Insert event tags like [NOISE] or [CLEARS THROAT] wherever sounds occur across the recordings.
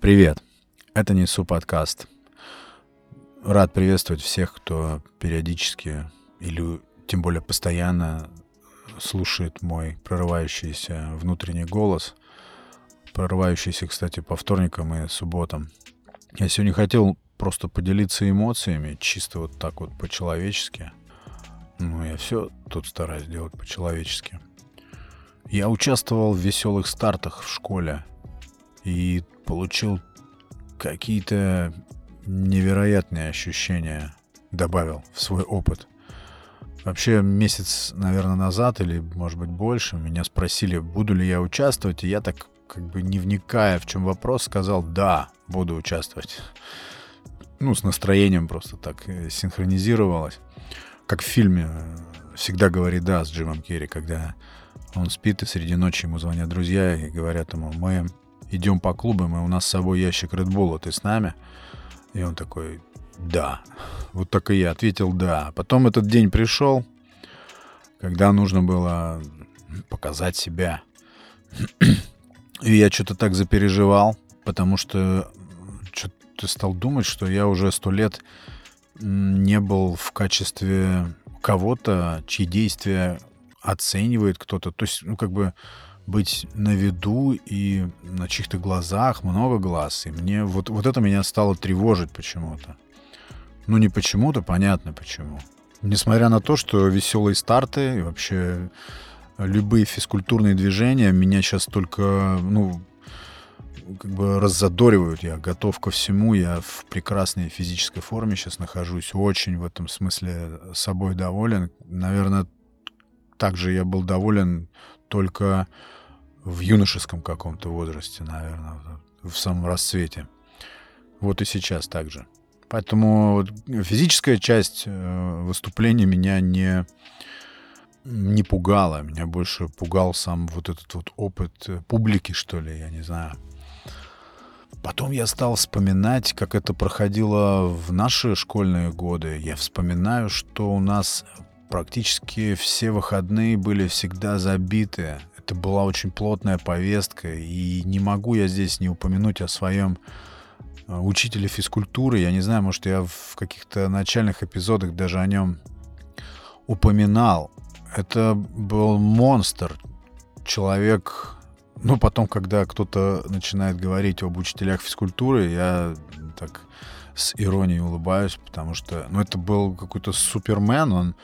Привет, это Несу подкаст. Рад приветствовать всех, кто периодически или тем более постоянно слушает мой прорывающийся внутренний голос, прорывающийся, кстати, по вторникам и субботам. Я сегодня хотел просто поделиться эмоциями, чисто вот так вот по-человечески. Ну, я все тут стараюсь делать по-человечески. Я участвовал в веселых стартах в школе и получил какие-то невероятные ощущения, добавил в свой опыт. Вообще месяц, наверное, назад или, может быть, больше, меня спросили, буду ли я участвовать, и я так, как бы не вникая, в чем вопрос, сказал, да, буду участвовать. Ну, с настроением просто так э, синхронизировалось. Как в фильме «Всегда говори да» с Джимом Керри, когда он спит, и среди ночи ему звонят друзья и говорят ему, мы идем по клубам, и у нас с собой ящик Bull, ты с нами? И он такой, да. Вот так и я ответил да. Потом этот день пришел, когда нужно было показать себя. И я что-то так запереживал, потому что что-то стал думать, что я уже сто лет не был в качестве кого-то, чьи действия оценивает кто-то. То есть, ну, как бы быть на виду и на чьих-то глазах, много глаз. И мне вот, вот это меня стало тревожить почему-то. Ну, не почему-то, понятно почему. Несмотря на то, что веселые старты и вообще любые физкультурные движения меня сейчас только, ну, как бы раззадоривают. Я готов ко всему, я в прекрасной физической форме сейчас нахожусь. Очень в этом смысле собой доволен. Наверное, также я был доволен только в юношеском каком-то возрасте, наверное, в самом расцвете. Вот и сейчас также. Поэтому физическая часть э, выступления меня не, не пугала. Меня больше пугал сам вот этот вот опыт э, публики, что ли, я не знаю. Потом я стал вспоминать, как это проходило в наши школьные годы. Я вспоминаю, что у нас практически все выходные были всегда забиты это была очень плотная повестка, и не могу я здесь не упомянуть о своем э, учителе физкультуры. Я не знаю, может, я в каких-то начальных эпизодах даже о нем упоминал. Это был монстр, человек... Ну, потом, когда кто-то начинает говорить об учителях физкультуры, я так с иронией улыбаюсь, потому что, ну, это был какой-то супермен, он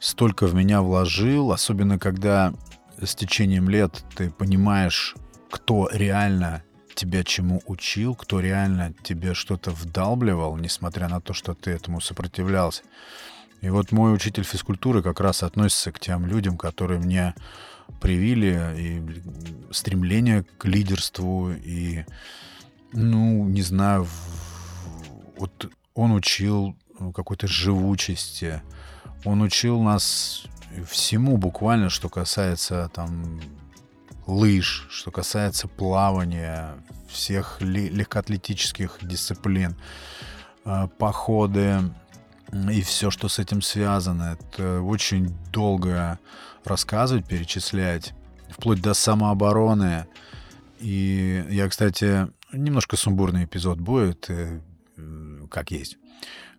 столько в меня вложил, особенно когда с течением лет ты понимаешь, кто реально тебя чему учил, кто реально тебе что-то вдалбливал, несмотря на то, что ты этому сопротивлялся. И вот мой учитель физкультуры как раз относится к тем людям, которые мне привили и стремление к лидерству, и, ну, не знаю, вот он учил какой-то живучести, он учил нас всему буквально, что касается там лыж, что касается плавания, всех легкоатлетических дисциплин, э, походы и все, что с этим связано. Это очень долго рассказывать, перечислять, вплоть до самообороны. И я, кстати, немножко сумбурный эпизод будет, э, как есть.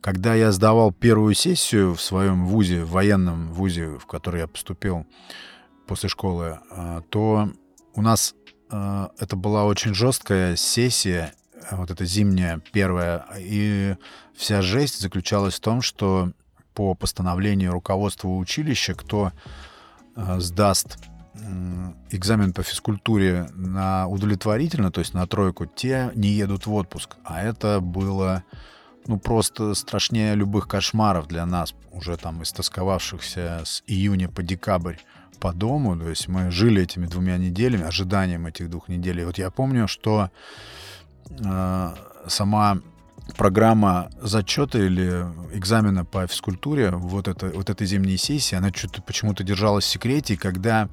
Когда я сдавал первую сессию в своем вузе, в военном вузе, в который я поступил после школы, а, то у нас а, это была очень жесткая сессия, вот эта зимняя первая, и вся жесть заключалась в том, что по постановлению руководства училища, кто а, сдаст экзамен по физкультуре на удовлетворительно, то есть на тройку, те не едут в отпуск. А это было ну, просто страшнее любых кошмаров для нас, уже там истосковавшихся с июня по декабрь по дому. То есть мы жили этими двумя неделями, ожиданием этих двух недель. И вот я помню, что э, сама программа зачета или экзамена по физкультуре, вот, это, вот этой зимней сессии, она что-то почему-то держалась в секрете, и когда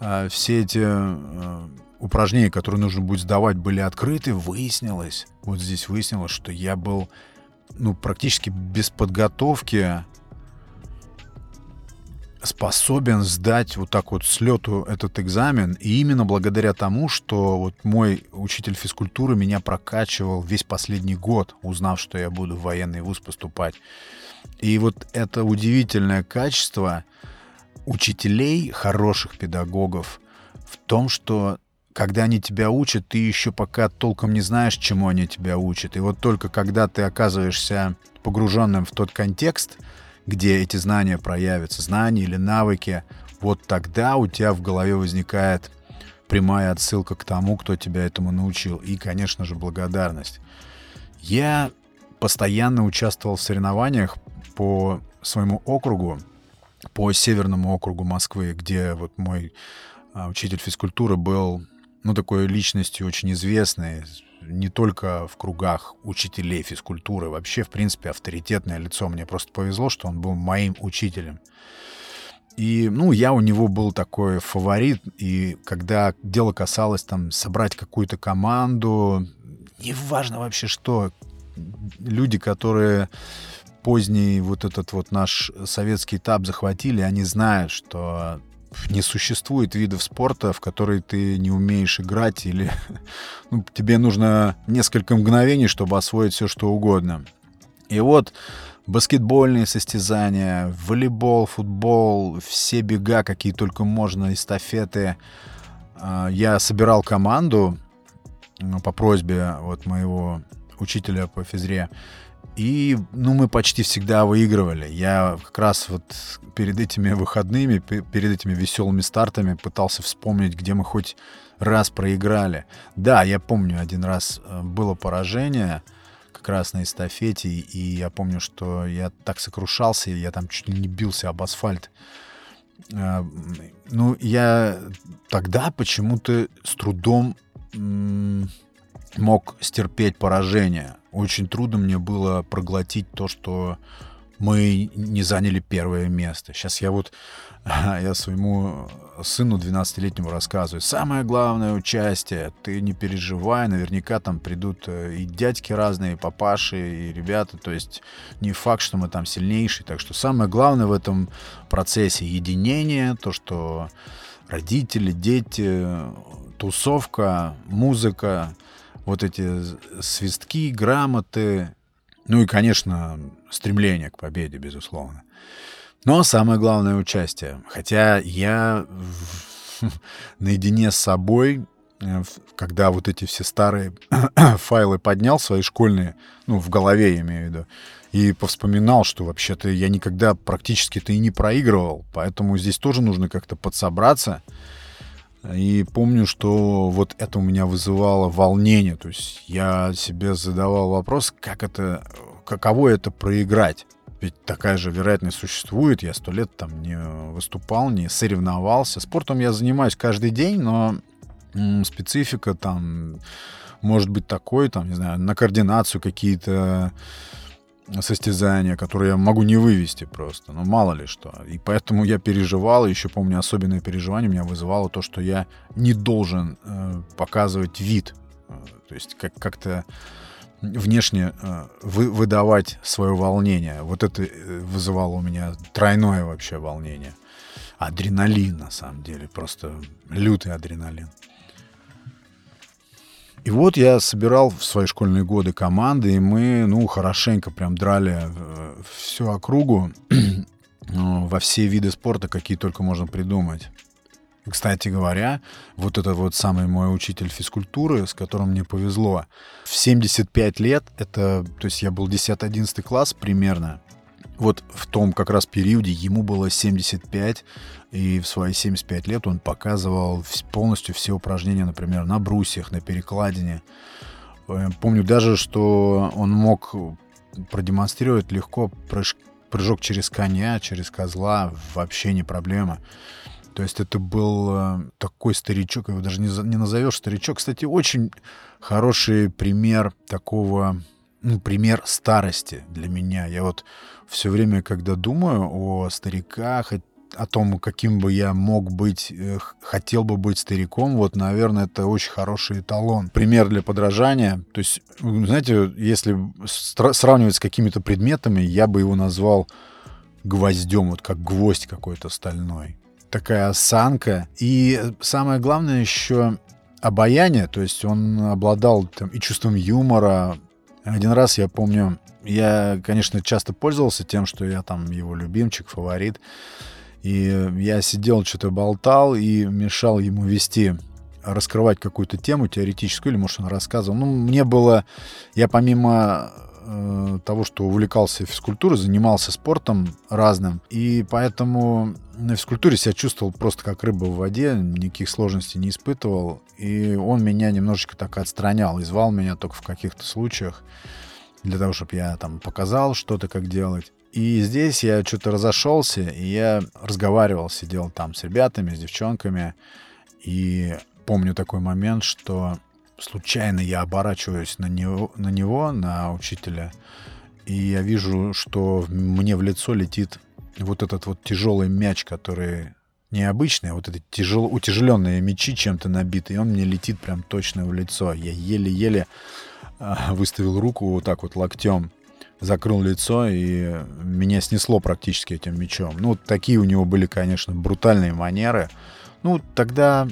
э, все эти э, упражнения, которые нужно будет сдавать, были открыты, выяснилось, вот здесь выяснилось, что я был ну, практически без подготовки способен сдать вот так вот с лету этот экзамен. И именно благодаря тому, что вот мой учитель физкультуры меня прокачивал весь последний год, узнав, что я буду в военный вуз поступать. И вот это удивительное качество учителей, хороших педагогов, в том, что когда они тебя учат, ты еще пока толком не знаешь, чему они тебя учат. И вот только когда ты оказываешься погруженным в тот контекст, где эти знания проявятся, знания или навыки, вот тогда у тебя в голове возникает прямая отсылка к тому, кто тебя этому научил. И, конечно же, благодарность. Я постоянно участвовал в соревнованиях по своему округу, по северному округу Москвы, где вот мой а, учитель физкультуры был, ну, такой личностью очень известной, не только в кругах учителей физкультуры, вообще, в принципе, авторитетное лицо. Мне просто повезло, что он был моим учителем. И, ну, я у него был такой фаворит, и когда дело касалось там собрать какую-то команду, неважно вообще что, люди, которые поздний вот этот вот наш советский этап захватили, они знают, что не существует видов спорта, в который ты не умеешь играть, или [LAUGHS] ну, тебе нужно несколько мгновений, чтобы освоить все, что угодно. И вот баскетбольные состязания, волейбол, футбол, все бега, какие только можно, эстафеты. А, я собирал команду по просьбе вот моего учителя по физре. И, ну, мы почти всегда выигрывали. Я как раз вот перед этими выходными, перед этими веселыми стартами пытался вспомнить, где мы хоть раз проиграли. Да, я помню, один раз э, было поражение как раз на эстафете, и я помню, что я так сокрушался, я там чуть ли не бился об асфальт. Э, ну, я тогда почему-то с трудом мог стерпеть поражение. Очень трудно мне было проглотить то, что мы не заняли первое место. Сейчас я вот [LAUGHS] я своему сыну 12-летнему рассказываю. Самое главное участие. Ты не переживай, наверняка там придут э, и дядьки разные, и папаши, и ребята. То есть не факт, что мы там сильнейшие. Так что самое главное в этом процессе единение, то, что родители, дети, тусовка, музыка, вот эти свистки, грамоты, ну и, конечно, стремление к победе, безусловно. Но самое главное — участие. Хотя я [LAUGHS] наедине с собой, э, когда вот эти все старые [CLEARS THROAT] файлы поднял, свои школьные, ну, в голове я имею в виду, и повспоминал, что вообще-то я никогда практически-то и не проигрывал, поэтому здесь тоже нужно как-то подсобраться — и помню, что вот это у меня вызывало волнение. То есть я себе задавал вопрос, как это, каково это проиграть. Ведь такая же вероятность существует. Я сто лет там не выступал, не соревновался. Спортом я занимаюсь каждый день, но специфика там может быть такой, там, не знаю, на координацию какие-то состязания, которые я могу не вывести просто, ну мало ли что. И поэтому я переживал, еще помню, особенное переживание меня вызывало то, что я не должен э, показывать вид, э, то есть как- как-то внешне э, вы, выдавать свое волнение. Вот это э, вызывало у меня тройное вообще волнение. Адреналин, на самом деле, просто лютый адреналин. И вот я собирал в свои школьные годы команды, и мы, ну, хорошенько прям драли э, всю округу ну, [CLEARS THROAT] во все виды спорта, какие только можно придумать. Кстати говоря, вот этот вот самый мой учитель физкультуры, с которым мне повезло, в 75 лет, это, то есть я был 10-11 класс примерно, вот в том как раз периоде ему было 75, и в свои 75 лет он показывал полностью все упражнения, например, на брусьях, на перекладине. Э, помню даже, что он мог продемонстрировать легко прыж, прыжок через коня, через козла, вообще не проблема. То есть это был э, такой старичок, его даже не назовешь старичок. Кстати, очень хороший пример такого ну, пример старости для меня. Я вот все время, когда думаю о стариках, о том, каким бы я мог быть, э, хотел бы быть стариком, вот, наверное, это очень хороший эталон. Пример для подражания. То есть, знаете, если сравнивать с какими-то предметами, я бы его назвал гвоздем, вот как гвоздь какой-то стальной. Такая осанка. И самое главное еще обаяние, то есть он обладал там, и чувством юмора. Один раз я помню, я, конечно, часто пользовался тем, что я там его любимчик, фаворит. И я сидел, что-то болтал и мешал ему вести раскрывать какую-то тему теоретическую, или, может, он рассказывал. Ну, мне было... Я помимо э, того, что увлекался физкультурой, занимался спортом разным, и поэтому на физкультуре себя чувствовал просто как рыба в воде, никаких сложностей не испытывал, и он меня немножечко так отстранял и звал меня только в каких-то случаях для того, чтобы я там показал что-то, как делать. И здесь я что-то разошелся, и я разговаривал, сидел там с ребятами, с девчонками, и помню такой момент, что случайно я оборачиваюсь на него, на, него, на учителя, и я вижу, что мне в лицо летит вот этот вот тяжелый мяч, который необычный, а вот эти тяжело, утяжеленные мячи чем-то набиты, и он мне летит прям точно в лицо. Я еле-еле а, выставил руку вот так вот локтем, закрыл лицо, и меня снесло практически этим мячом. Ну, такие у него были, конечно, брутальные манеры. Ну, тогда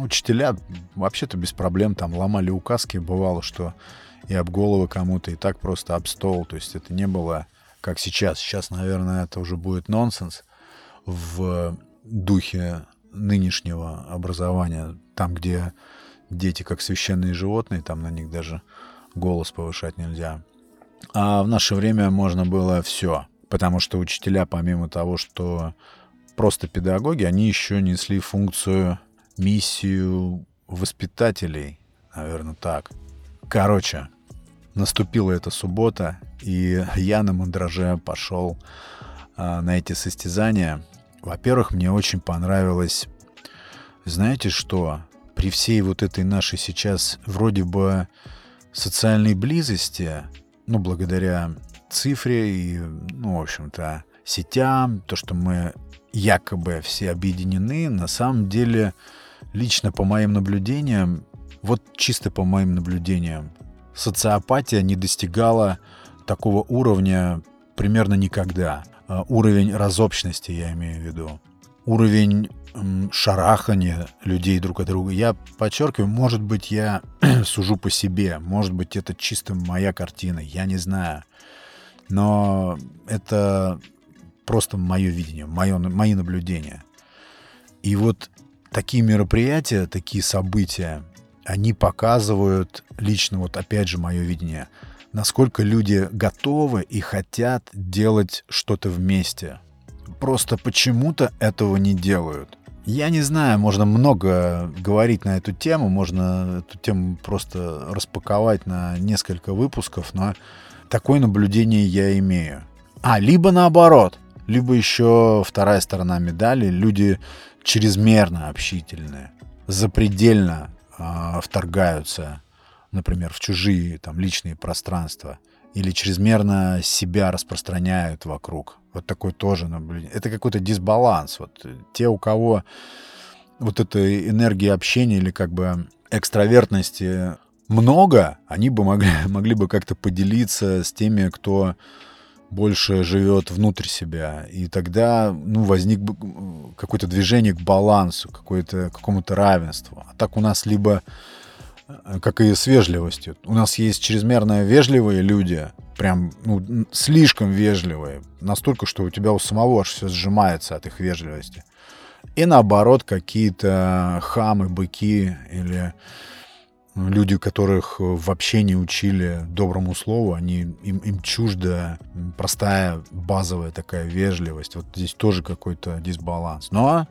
учителя вообще-то без проблем там ломали указки. Бывало, что и об головы кому-то, и так просто об стол. То есть это не было как сейчас. Сейчас, наверное, это уже будет нонсенс в духе нынешнего образования. Там, где дети как священные животные, там на них даже голос повышать нельзя. А в наше время можно было все. Потому что учителя, помимо того, что просто педагоги, они еще несли функцию миссию воспитателей, наверное, так. Короче, наступила эта суббота, и я на мандраже пошел а, на эти состязания. Во-первых, мне очень понравилось, знаете что, при всей вот этой нашей сейчас вроде бы социальной близости, ну, благодаря цифре и, ну, в общем-то, сетям, то, что мы якобы все объединены, на самом деле лично по моим наблюдениям, вот чисто по моим наблюдениям, социопатия не достигала такого уровня примерно никогда. А, уровень разобщенности, я имею в виду. Уровень шарахания людей друг от друга. Я подчеркиваю, может быть, я [CLEARS THROAT] сужу по себе, может быть, это чисто моя картина, я не знаю. Но это просто мое видение, мое, мои наблюдения. И вот такие мероприятия, такие события, они показывают лично, вот опять же, мое видение, насколько люди готовы и хотят делать что-то вместе. Просто почему-то этого не делают. Я не знаю, можно много говорить на эту тему, можно эту тему просто распаковать на несколько выпусков, но такое наблюдение я имею. А, либо наоборот, либо еще вторая сторона медали, люди чрезмерно общительные, запредельно э, вторгаются, например, в чужие там личные пространства или чрезмерно себя распространяют вокруг. Вот такой тоже наблюдение. Это какой-то дисбаланс. Вот те, у кого вот этой энергии общения или как бы экстравертности много, они бы могли, [LAUGHS] могли бы как-то поделиться с теми, кто больше живет внутрь себя. И тогда ну, возник какое-то движение к балансу, какое-то, какому-то равенству. А так у нас либо, э, как и с вежливостью, у нас есть чрезмерно вежливые люди, прям ну, слишком вежливые, настолько, что у тебя у самого аж все сжимается от их вежливости. И наоборот, какие-то хамы, быки или люди, которых вообще не учили доброму слову, они, им, им чужда простая базовая такая вежливость. Вот здесь тоже какой-то дисбаланс. Но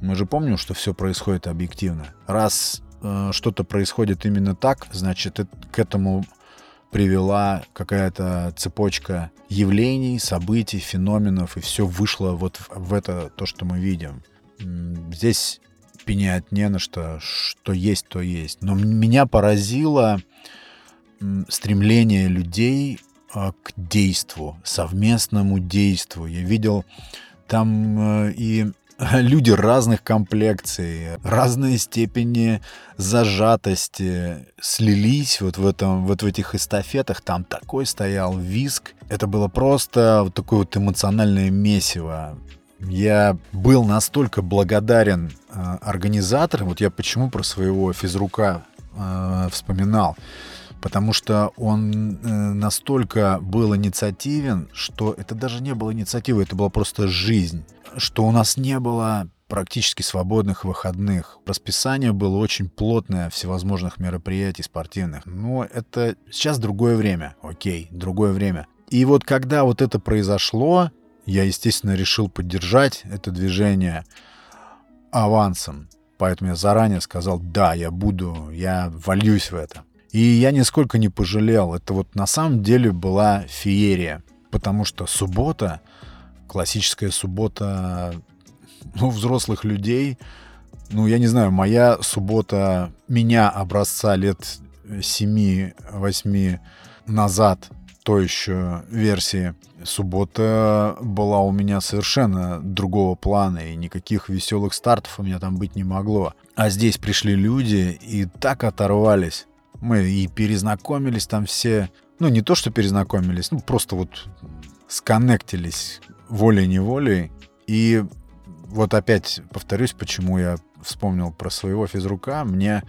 мы же помним, что все происходит объективно. Раз э, что-то происходит именно так, значит, это, к этому привела какая-то цепочка явлений, событий, феноменов, и все вышло вот в, в это, то, что мы видим. Здесь пенять не на что, что есть, то есть. Но меня поразило стремление людей а, к действу, совместному действу. Я видел там э, и [LAUGHS] люди разных комплекций, разные степени зажатости слились вот в, этом, вот в этих эстафетах. Там такой стоял виск. Это было просто вот такое вот эмоциональное месиво. Я был настолько благодарен э, организаторам. Вот я почему про своего физрука э, вспоминал потому что он э, настолько был инициативен, что это даже не было инициативой, это была просто жизнь, что у нас не было практически свободных выходных. Расписание было очень плотное всевозможных мероприятий спортивных. Но это сейчас другое время. Окей, другое время. И вот когда вот это произошло, я, естественно, решил поддержать это движение авансом. Поэтому я заранее сказал, да, я буду, я вольюсь в это. И я нисколько не пожалел. Это вот на самом деле была феерия. Потому что суббота, классическая суббота ну, взрослых людей, ну, я не знаю, моя суббота меня образца лет 7-8 назад, то еще версии, суббота была у меня совершенно другого плана, и никаких веселых стартов у меня там быть не могло. А здесь пришли люди и так оторвались мы и перезнакомились там все. Ну, не то, что перезнакомились, ну, просто вот сконнектились волей-неволей. И вот опять повторюсь, почему я вспомнил про своего физрука. Мне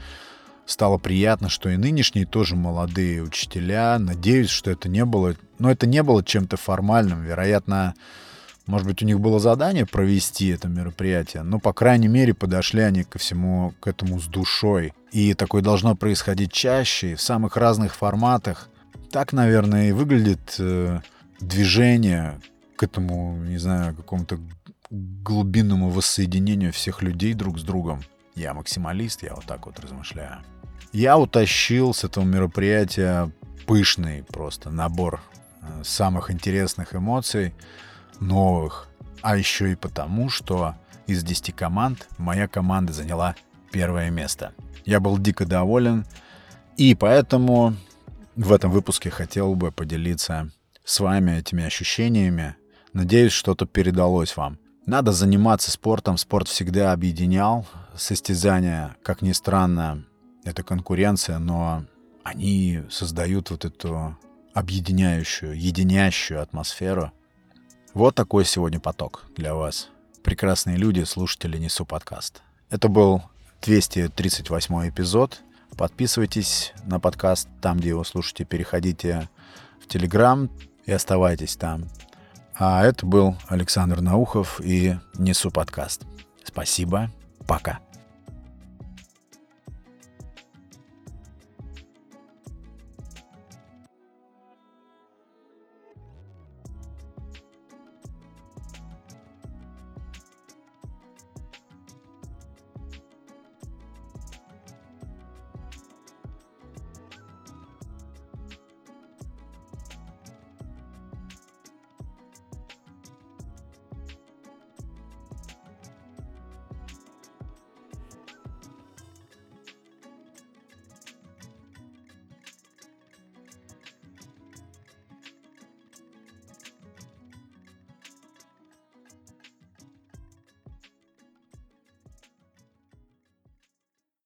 стало приятно, что и нынешние тоже молодые учителя. Надеюсь, что это не было... Но это не было чем-то формальным. Вероятно, может быть, у них было задание провести это мероприятие, но, по крайней мере, подошли они ко всему к этому с душой. И такое должно происходить чаще, в самых разных форматах. Так, наверное, и выглядит э, движение к этому, не знаю, какому-то глубинному воссоединению всех людей друг с другом. Я максималист, я вот так вот размышляю. Я утащил с этого мероприятия пышный просто набор э, самых интересных эмоций — новых. А еще и потому, что из 10 команд моя команда заняла первое место. Я был дико доволен, и поэтому в этом выпуске хотел бы поделиться с вами этими ощущениями. Надеюсь, что-то передалось вам. Надо заниматься спортом. Спорт всегда объединял. Состязания, как ни странно, это конкуренция, но они создают вот эту объединяющую, единящую атмосферу — вот такой сегодня поток для вас. Прекрасные люди, слушатели Несу подкаст. Это был 238 эпизод. Подписывайтесь на подкаст там, где его слушаете. Переходите в Телеграм и оставайтесь там. А это был Александр Наухов и Несу подкаст. Спасибо. Пока.